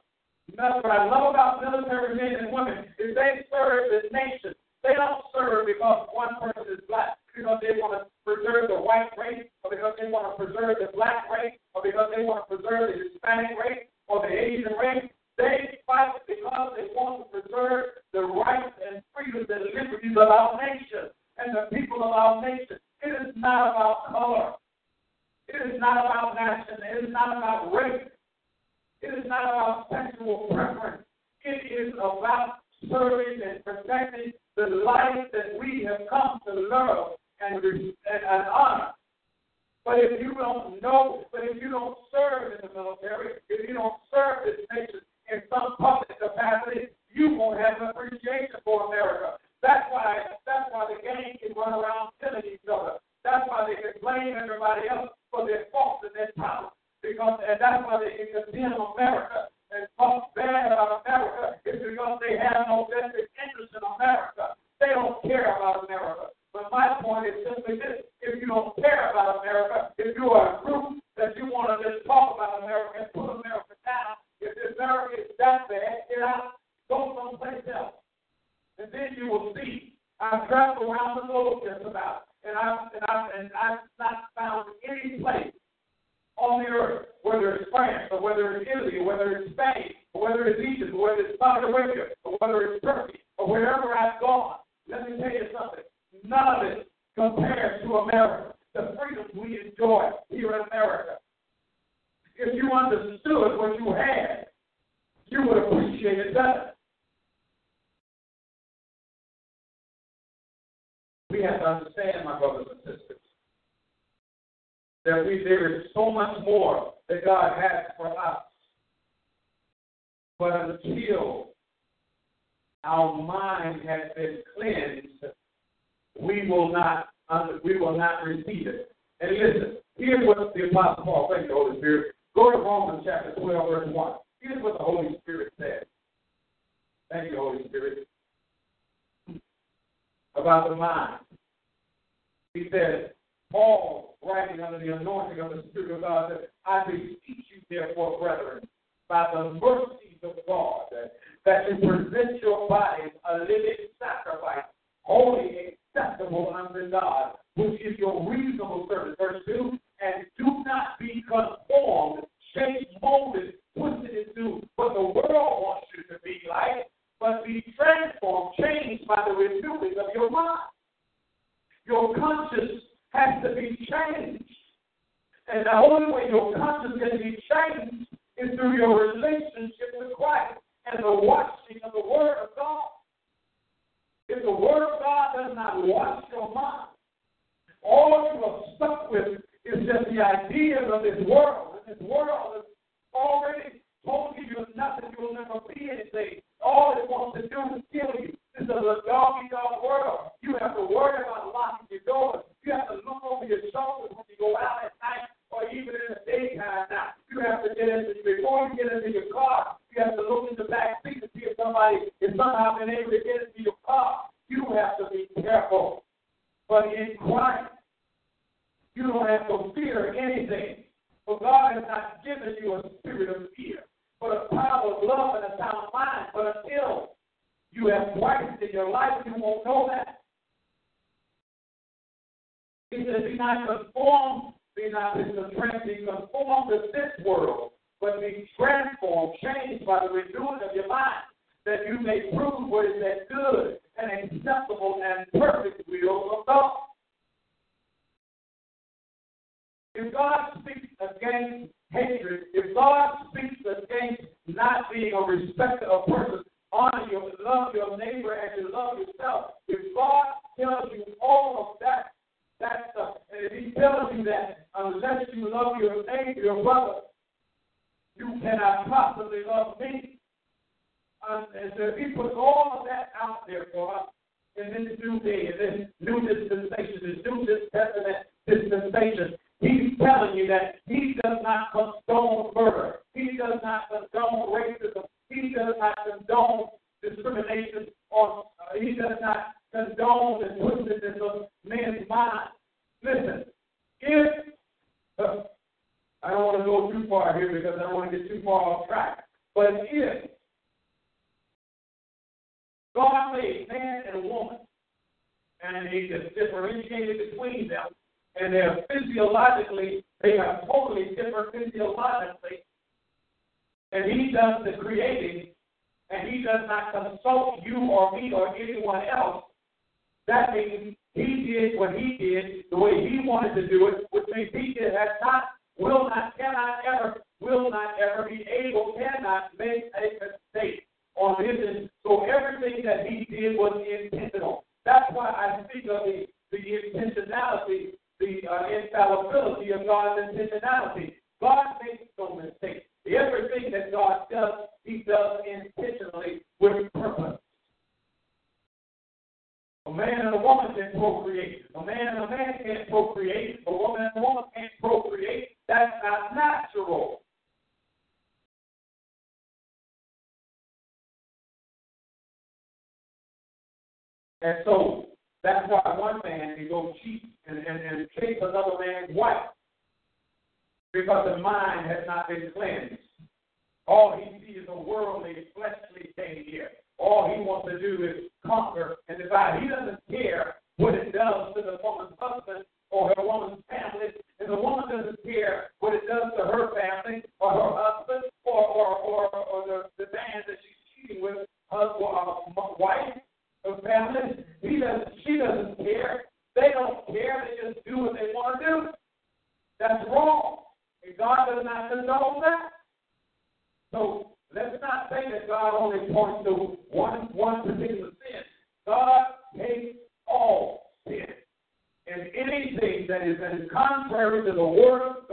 That's what I love about military men and women is they serve this nation. They don't serve because one person is black, because they want to preserve the white race, or because they want to preserve the black race, or because they want to preserve the Hispanic race, or the Asian race. They fight because they want to preserve the rights and freedoms and liberties of our nation and the people of our nation. It is not about color. It is not about nation. It is not about race. It is not about sexual preference. It is about serving and protecting the life that we have come to love and, and, and honor. But if you don't know, but if you don't serve in the military, if you don't serve this nation in some public capacity, you won't have an appreciation for America. That's why that's why the gang can run around killing each other. That's why they can blame everybody else for their faults and their problems. Because and that's why they can condemn America and talk bad about America is because they have no vested interest in America. They don't care about America. But my point is simply this: if you don't care about America, if you are a group that you want to just talk about America and put America down, if America is that bad, get out, go someplace else. And then you will see. I've traveled around the globe just about, and I've and I've and I've not found any place on the earth, whether it's France or whether it's Italy or whether it's Spain or whether it's Egypt or whether it's Saudi Arabia or whether it's Turkey or wherever I've gone. Let me tell you something. None of it compares to America. The freedoms we enjoy here in America. If you understood what you had, you would appreciate it better. We have to understand, my brothers and sisters, that we there is so much more that God has for us. But until our mind has been cleansed, we will not we will not receive it. And listen, here's what the Apostle Paul, thank you, Holy Spirit. Go to Romans chapter 12, verse 1. Here's what the Holy Spirit says. Thank you, Holy Spirit. About the mind. He says, Paul, writing under the anointing of the Spirit of God, said, I beseech you, therefore, brethren, by the mercies of God, that you present your bodies a living sacrifice, holy, acceptable unto God, which is your reasonable service. Verse 2 And do not be conformed, changed, molded, twisted into what the world wants you to be like, but be transformed, changed by the renewing of your mind. Your conscience has to be changed. And the only way your conscience can be changed is through your relationship with Christ and the washing of the Word of God. If the Word of God does not wash your mind, all you are stuck with is just the ideas of this world. And this world has already told you you're nothing, you will never be anything. All it wants to do is kill you. This is a dog eat dog world. You have to worry about locking your doors. You have to look over your shoulders when you go out at night or even in the daytime now. You have to get into before you get into your car, you have to look in the back seat to see if somebody is somehow been able to get into your car. You have to be careful. But in Christ, you don't have to fear anything. For God has not given you a spirit of fear, but a power of love and a sound mind. But until you have Christ in your life, you won't know that. He says, be not conformed, be not be conformed to this world, but be transformed, changed by the renewing of your mind, that you may prove what is that good and acceptable and perfect will of God. If God speaks against hatred, if God speaks against not being a respecter of persons, honor your love your neighbor as you love yourself, if God tells you all of that, that stuff, and if He tells you that unless you love your neighbor, your brother, you cannot possibly love me. And so He puts all of that out there for us in this new day, in this new dispensation, this new testament dispensation. He's telling you that he does not condone murder. He does not condone racism. He does not condone discrimination or uh, he does not condone the twistedness of men's minds. Listen, if uh, I don't want to go too far here because I don't want to get too far off track, but if God made man and woman and he just differentiated between them and they're physiologically, they are totally different physiologically. And he does the creating, and he does not consult you or me or anyone else. That means he did what he did the way he wanted to do it, which means he did, has not, will not, cannot ever, will not ever be able, cannot make a mistake on his. So everything that he did was intentional. That's why I speak of the, the intentionality the uh, infallibility of God's intentionality. God makes no mistakes. Everything that God does, He does intentionally with purpose. A man and a woman can procreate. A man and a man can't procreate. A woman and a woman can't procreate. That's not natural. And so that's why one man can go cheat and, and, and chase another man's wife because the mind has not been cleansed. All he sees is a worldly, fleshly thing here. All he wants to do is conquer and divide. He doesn't care what it does to the woman's husband or her woman's family, and the woman doesn't care what it does to her family or her husband or or or, or the, the man that she's cheating with, husband or wife of family. He doesn't care. They don't care. They just do what they want to do. That's wrong. And God does not condone that. So let's not say that God only points to one one particular sin. God hates all sin. And anything that is in contrary to the word of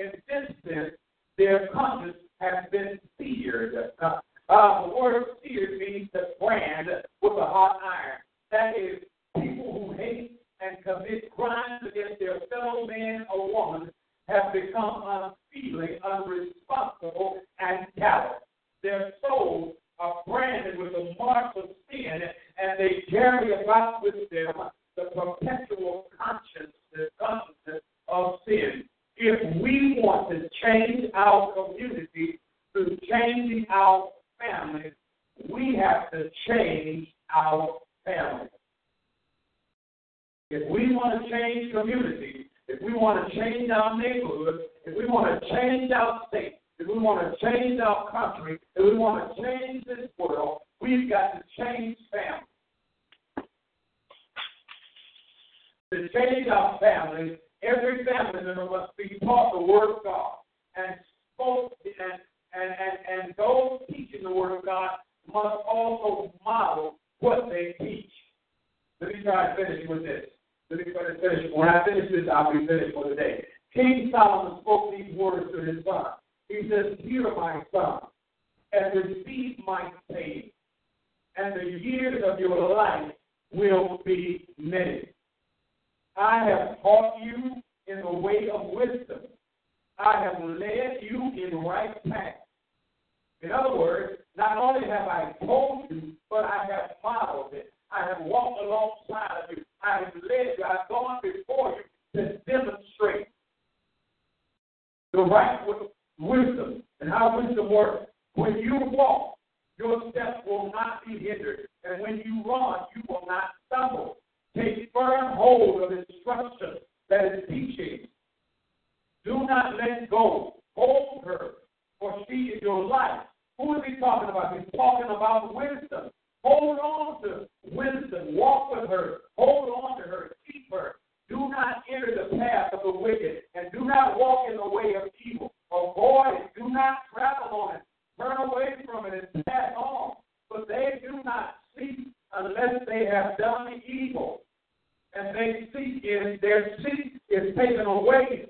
In this sense, their conscience has been seared. Uh, uh, the word seared means to brand with a hot iron. That is, people who hate and commit crimes against their fellow man or woman have become unfeeling, unresponsible, and callous. Their souls are branded with the mark of sin, and they carry about with them the perpetual consciousness, consciousness of sin. If we want to change our community through changing our families, we have to change our families. If we want to change communities, if we want to change our neighborhood, if we want to change our state, if we want to change our country, if we want to change this world, we've got to change families. To change our families, every family member must be taught the Word of God and spoke and and, and, and those teaching the Word of God must also model what they teach. Let me try to finish with this. Let me try to finish. When I finish this, I'll be finished for the day. King Solomon spoke these words to his son. He says, Hear my son, and receive my faith, and the years of your life will be many. I have taught you in the way of wisdom. I have led you in the right paths. In other words, not only have I told you, but I have modeled it. I have walked alongside of you. I have led you. I've gone before you to demonstrate the right wisdom and how wisdom works. When you walk, your steps will not be hindered. And when you run, you will not stumble. Take firm hold of instruction that is teaching. Do not let go. Hold her, for she is your life. Who is he talking about? He's talking about wisdom. Hold on to wisdom. Walk with her. Hold on to her. Keep her. Do not enter the path of the wicked, and do not walk in the way of evil. Avoid it. Do not travel on it. Turn away from it and pass on. But they do not seek unless they have done evil. And they seek in their seek is taken away unless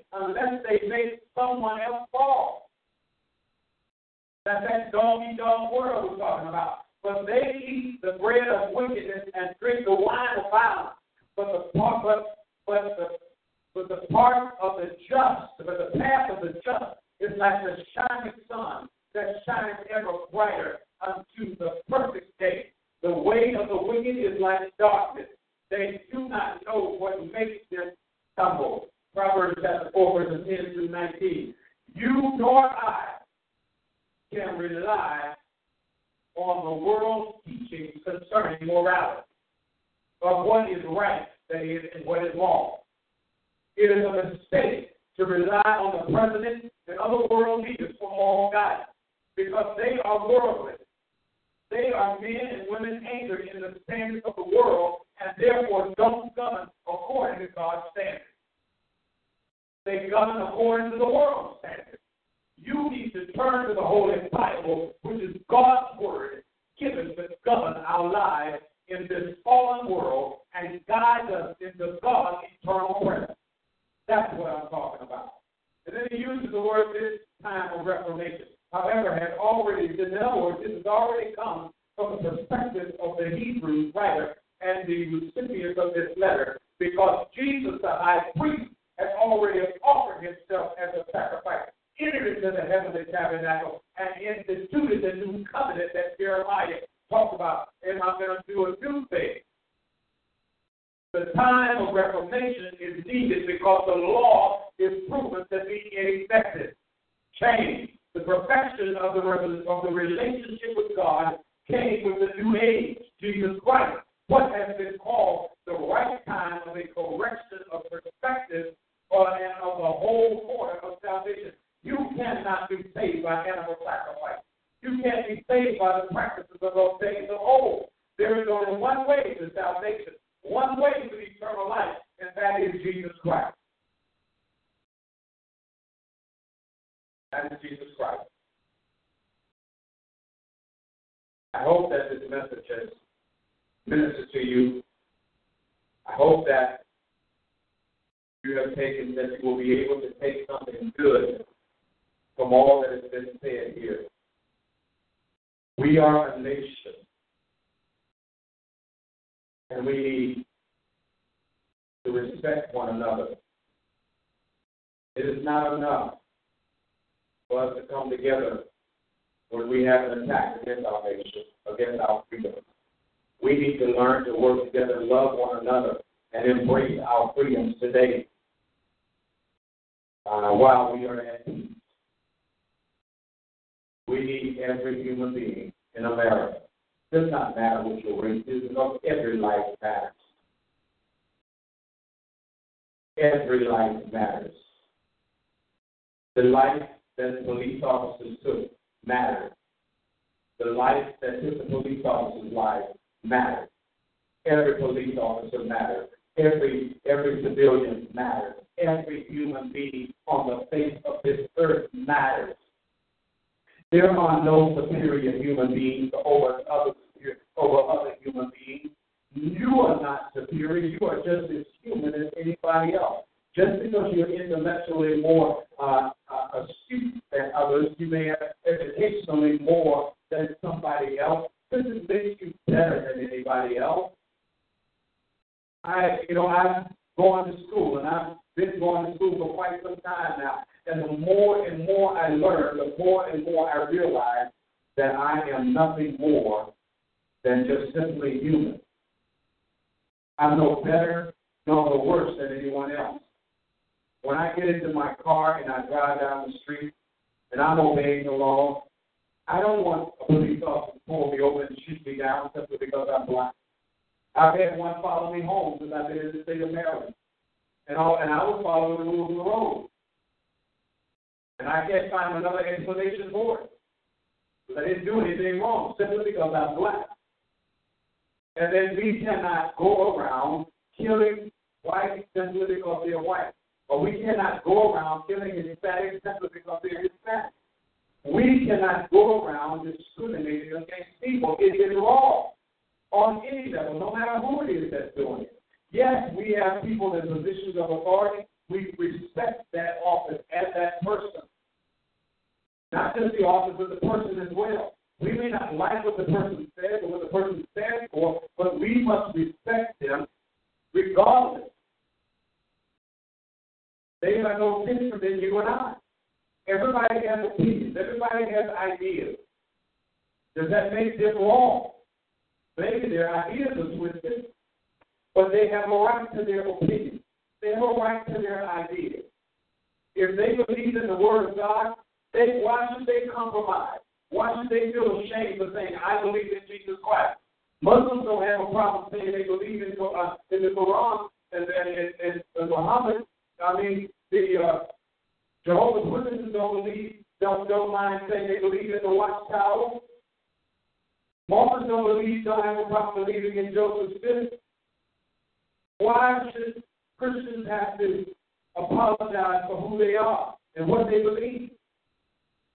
You can't be saved by the practices of those days of old. There is only one way to salvation, one way to eternal life, and that is Jesus Christ. That is Jesus Christ. I hope that this message has ministered to you. I hope that you have taken, that you will be able to take something good from all that has been said here. We are a nation, and we need to respect one another. It is not enough for us to come together when we have an attack against our nation, against our freedom. We need to learn to work together, love one another, and embrace our freedoms today uh, while we are at peace. We need every human being in America. It does not matter what your race is, because every life matters. Every life matters. The life that the police officers took mattered. The life that took the police officer's life mattered. Every police officer mattered. Every every civilian matters. Every human being on the face of this earth matters. There are no superior human beings over other over other human beings. You are not superior. You are just as human as anybody else. Just because you're intellectually more uh, uh, astute than others, you may have educationally more than somebody else. Doesn't make you better than anybody else. I, you know, I've gone to school and I've been going to school for quite some time now. And the more and more I learn, the more and more I realize that I am nothing more than just simply human. I'm no better nor no worse than anyone else. When I get into my car and I drive down the street and I'm obeying the law, I don't want a police officer to pull me over and shoot me down simply because I'm black. I've had one follow me home since I've been in the state of Maryland. And, all, and I was following the rules of the road. And I can't find another explanation for it. I didn't do anything wrong simply because I'm black. And then we cannot go around killing whites simply because they're white. Or we cannot go around killing Hispanics simply because they're Hispanic. We cannot go around discriminating against people. It is wrong on any level, no matter who it is that's doing it. Yes, we have people in positions of authority. We respect that office as that person. Not just the office, but the person as well. We may not like what the person says or what the person stands for, but we must respect them regardless. They are no different than you and I. Everybody has opinions. Everybody has ideas. Does that make them wrong? Maybe their ideas are twisted, but they have a right to their opinion. They have a right to their ideas. If they believe in the Word of God, They, why should they compromise? Why should they feel ashamed for saying, I believe in Jesus Christ? Muslims don't have a problem saying they believe in, uh, in the Quran and, and, and, and Muhammad. I mean, the uh, Jehovah's Witnesses don't believe, don't, don't mind saying they believe in the Watchtower. Mormons don't believe, don't have a problem believing in Joseph Smith. Why should Christians have to apologize for who they are and what they believe?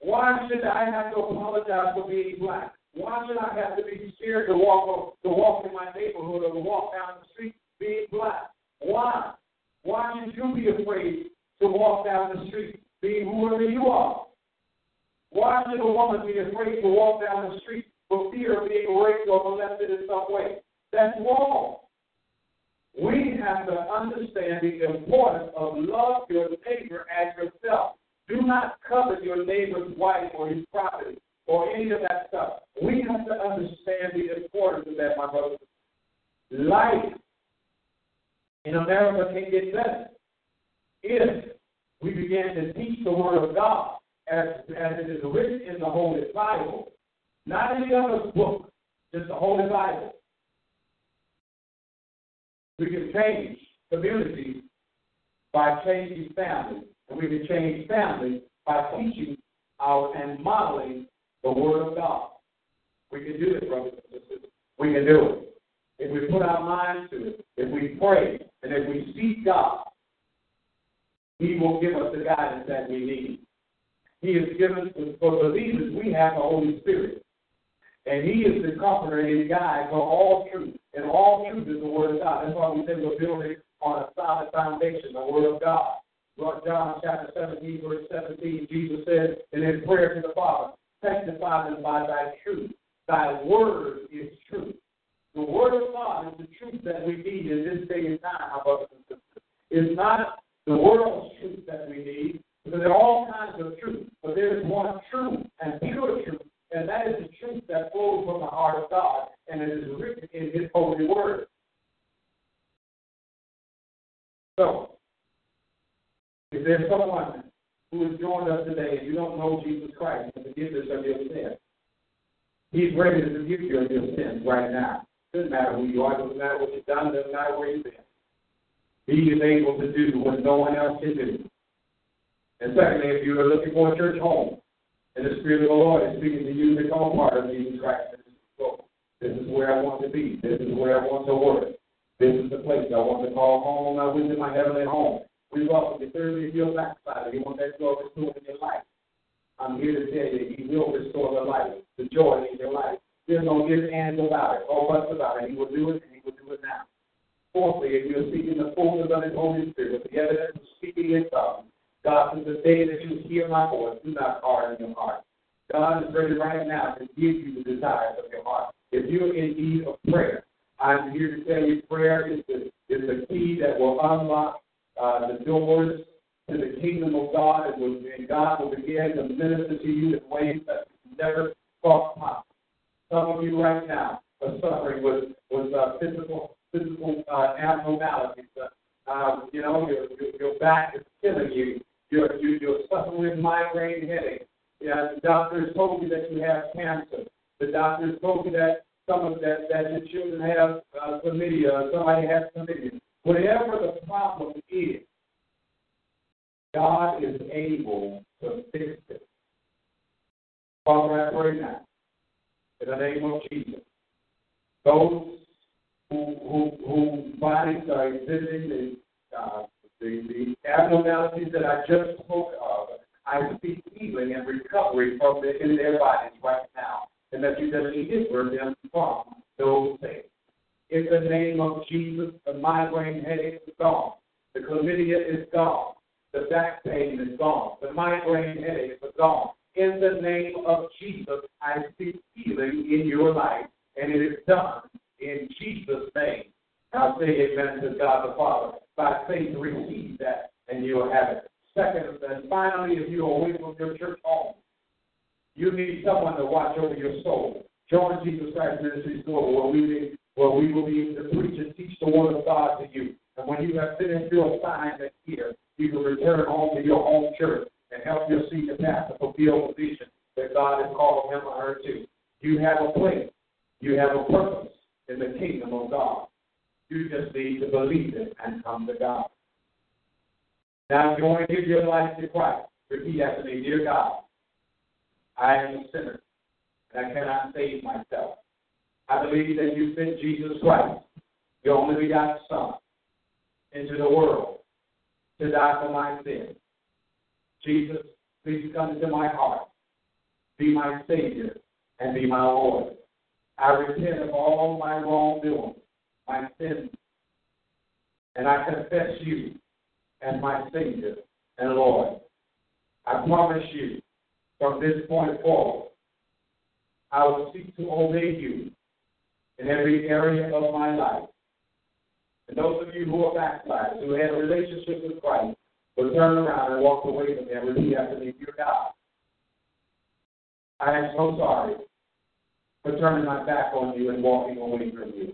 Why should I have to apologize for being black? Why should I have to be scared to walk to walk in my neighborhood or to walk down the street being black? Why? Why should you be afraid to walk down the street being whoever you are? Why should a woman be afraid to walk down the street for fear of being raped or molested in some way? That's wrong. We have to understand the importance of love your neighbor as yourself. Do not covet your neighbor's wife or his property or any of that stuff. We have to understand the importance of that, my brothers. Life in America can get better if we begin to teach the Word of God as, as it is written in the Holy Bible, not any other book, just the Holy Bible. We can change communities by changing families, and we can change families by teaching our and modeling the Word of God. We can do it, brothers and sisters. We can do it. If we put our minds to it, if we pray, and if we seek God, He will give us the guidance that we need. He has given, for believers, we have the Holy Spirit. And He is the comforter and guide for all truth. And all truth is the Word of God. That's why we say we're building on a solid foundation, the Word of God. John chapter 17, verse 17, Jesus said in his prayer to the Father, Sanctify them by thy truth. Thy word is truth. The word of God is the truth that we need in this day and time, my brothers and sisters. It's not the world's truth that we need, because there are all kinds of truth, but there is one true and pure truth, and that is the truth that flows from the heart of God, and it is written in His holy word. So, if there's someone who has joined us today and you don't know Jesus Christ and forgiveness of your sins, He's ready to forgive you of your sins right now. Doesn't matter who you are, doesn't matter what you've done, doesn't matter where you've been. He is able to do what no one else can do. And secondly, if you are looking for a church home, and the Spirit of the Lord is speaking to you to become part of Jesus Christ, this is where I want to be. This is where I want to work. This is the place I want to call home. I visit my heavenly home. Welcome you. Thirdly, if you're a backslider, you want that joy restored in your life. I'm here to tell you, He will restore the life, the joy in your life. There's no ifs, ands about it, or buts about it. He will do it, and He will do it now. Fourthly, if you're seeking the fullness of His Holy Spirit, the evidence of speaking in tongues, God says, the day that you hear my voice, do not harden your heart. God is ready right now to give you the desires of your heart. If you're in need of prayer, I'm here to tell you prayer is the, is the key that will unlock uh, the doors to the kingdom of God, and, will, and God will begin to minister to you in ways that never thought possible. Some of you right now are suffering with with uh, physical physical uh, abnormalities. Uh, um, you know, your, your your back is killing you. You're you, you're suffering with migraine headaches. Yeah, the doctors told you that you have cancer. The doctors told you that some of that that your children have uh, chlamydia. Somebody has chlamydia. Whatever the problem is, God is able to fix it. Father, I pray now, in the name of Jesus, those who who who bodies are exhibiting the uh, the, the abnormalities that I just spoke of, I speak healing and recovery from the, in their bodies right now, and that you deliver them from those things. In the name of Jesus, the migraine headache is gone. The chlamydia is gone. The back pain is gone. The migraine headaches are gone. In the name of Jesus, I speak healing in your life, and it is done in Jesus' name. I'll say amen to God the Father. By faith, receive that, and you'll have it. Second, and finally, if you're away from your church home, you need someone to watch over your soul. Join Jesus Christ Ministry School, where we where we will be able to preach and teach the Word of God to you. And when you have finished your assignment here, you can return home to your home church and help your senior pastor fulfill the vision that God has called him or her to. You have a place. You have a purpose in the kingdom of God. You just need to believe it and come to God. Now, if you want to give your life to Christ, repeat after me, Dear God, I am a sinner, and I cannot save myself. I believe that you sent Jesus Christ, your only begotten Son, into the world to die for my sins. Jesus, please come into my heart. Be my Savior and be my Lord. I repent of all my wrongdoing, my sins, and I confess you as my Savior and Lord. I promise you, from this point forward, I will seek to obey you in every area of my life. And those of you who are backsliders, who had a relationship with Christ, will turn around and walk away from and repeat after me, Dear God, I am so sorry for turning my back on you and walking away from you.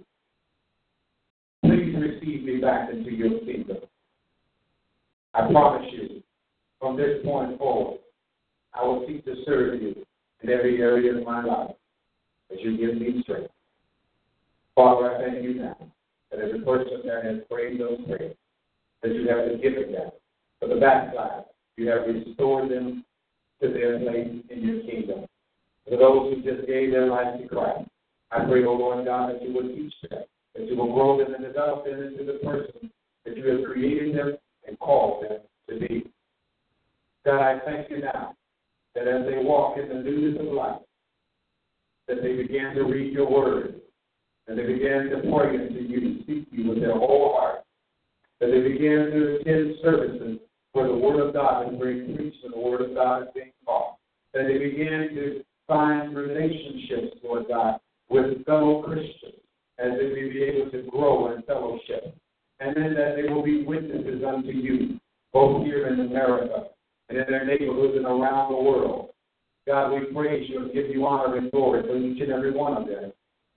Please receive me back into your kingdom. I promise you, from this point forward, I will seek to serve you in every area of my life as you give me strength. Father, I thank you now that every person that has prayed those prayers, that you have forgiven them. For the backside, you have restored them to their place in your kingdom. For those who just gave their life to Christ, I pray, O Lord God, that you will teach them, that you will grow them and develop them into the person that you have created them and called them to be. God, I thank you now that as they walk in the newness of life, that they begin to read your word, and they began to pray unto you, to seek you with their whole heart, And they began to attend services where the word of God is being preached and the word of God is being taught, And they began to find relationships, Lord God, with fellow Christians, as they may be able to grow in fellowship, and then that they will be witnesses unto you, both here in America and in their neighborhoods and around the world. God, we praise you and give you honor and glory for each and every one of them.